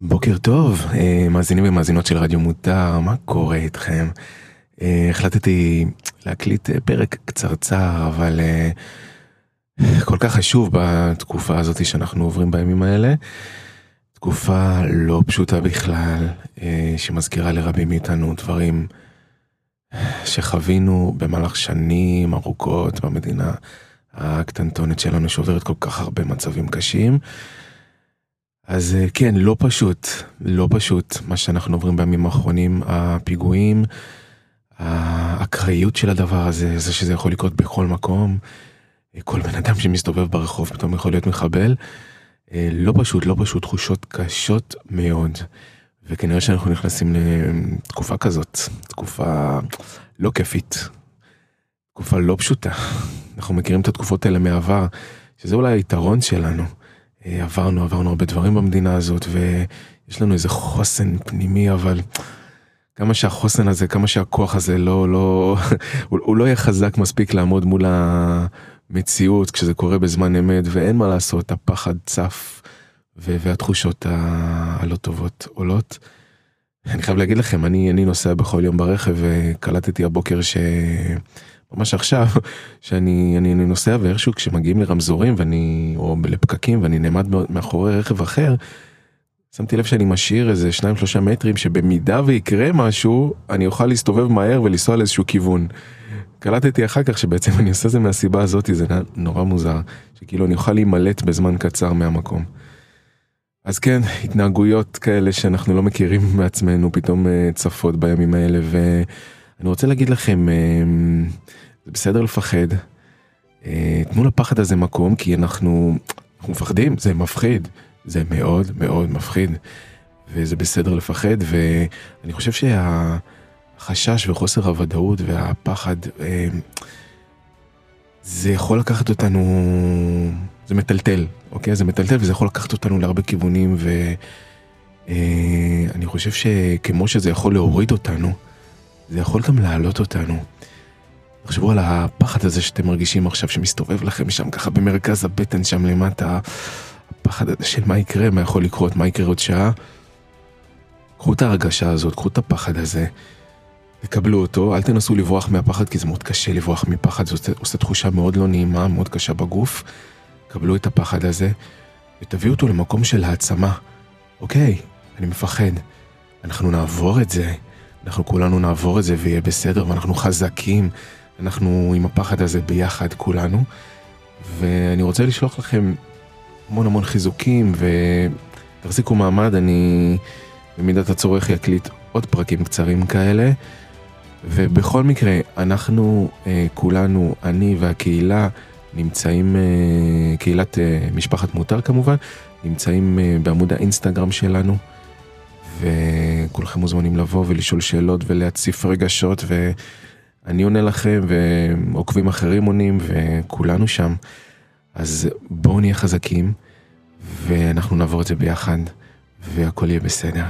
בוקר טוב, אה, מאזינים ומאזינות של רדיו מותר, מה קורה איתכם? אה, החלטתי להקליט אה, פרק קצרצר, אבל כל כך חשוב בתקופה הזאת שאנחנו עוברים בימים האלה. תקופה לא פשוטה בכלל, שמזכירה לרבים מאיתנו דברים שחווינו במהלך שנים ארוכות במדינה הקטנטונת שלנו שעוברת כל כך הרבה מצבים קשים. אז אה, כן, לא פשוט, לא פשוט מה שאנחנו עוברים בימים האחרונים, הפיגועים, האקראיות של הדבר הזה, זה שזה יכול לקרות בכל מקום, אה, כל בן אדם שמסתובב ברחוב פתאום יכול להיות מחבל. אה, לא פשוט, לא פשוט, תחושות קשות מאוד. וכנראה שאנחנו נכנסים לתקופה כזאת, תקופה לא כיפית, תקופה לא פשוטה. אנחנו מכירים את התקופות האלה מהעבר, שזה אולי היתרון שלנו. אה, עברנו, עברנו הרבה דברים במדינה הזאת, ויש לנו איזה חוסן פנימי, אבל כמה שהחוסן הזה, כמה שהכוח הזה לא, לא, הוא, הוא לא יהיה חזק מספיק לעמוד מול המציאות כשזה קורה בזמן אמת, ואין מה לעשות, הפחד צף, והתחושות הלא טובות עולות. אני חייב להגיד לכם, אני, אני נוסע בכל יום ברכב, וקלטתי הבוקר ש... ממש עכשיו, שאני אני, אני נוסע ואיכשהו כשמגיעים לרמזורים ואני, או לפקקים ואני נעמד מאחורי רכב אחר, שמתי לב שאני משאיר איזה שניים שלושה מטרים שבמידה ויקרה משהו, אני אוכל להסתובב מהר ולנסוע לאיזשהו כיוון. קלטתי אחר כך שבעצם אני עושה זה מהסיבה הזאת, זה נורא מוזר, שכאילו אני אוכל להימלט בזמן קצר מהמקום. אז כן, התנהגויות כאלה שאנחנו לא מכירים מעצמנו פתאום אה, צפות בימים האלה, ואני רוצה להגיד לכם, אה, זה בסדר לפחד. אה, תנו לפחד הזה מקום כי אנחנו, אנחנו מפחדים, זה מפחיד, זה מאוד מאוד מפחיד. וזה בסדר לפחד ואני חושב שהחשש וחוסר הוודאות והפחד אה, זה יכול לקחת אותנו, זה מטלטל, אוקיי? זה מטלטל וזה יכול לקחת אותנו להרבה כיוונים ואני חושב שכמו שזה יכול להוריד אותנו, זה יכול גם להעלות אותנו. תחשבו על הפחד הזה שאתם מרגישים עכשיו שמסתובב לכם שם ככה במרכז הבטן שם למטה. הפחד הזה של מה יקרה, מה יכול לקרות, מה יקרה עוד שעה. קחו את ההרגשה הזאת, קחו את הפחד הזה, תקבלו אותו, אל תנסו לברוח מהפחד כי זה מאוד קשה לברוח מפחד, זה עושה, עושה תחושה מאוד לא נעימה, מאוד קשה בגוף. קבלו את הפחד הזה ותביאו אותו למקום של העצמה. אוקיי, אני מפחד, אנחנו נעבור את זה, אנחנו כולנו נעבור את זה ויהיה בסדר ואנחנו חזקים, אנחנו עם הפחד הזה ביחד כולנו, ואני רוצה לשלוח לכם המון המון חיזוקים ותחזיקו מעמד, אני במידת הצורך אקליט עוד פרקים קצרים כאלה. ובכל מקרה, אנחנו אה, כולנו, אני והקהילה, נמצאים, אה, קהילת אה, משפחת מותר כמובן, נמצאים אה, בעמוד האינסטגרם שלנו, וכולכם מוזמנים לבוא ולשאול שאלות ולהציף רגשות ו... אני עונה לכם ועוקבים אחרים עונים וכולנו שם. אז בואו נהיה חזקים ואנחנו נעבור את זה ביחד והכל יהיה בסדר.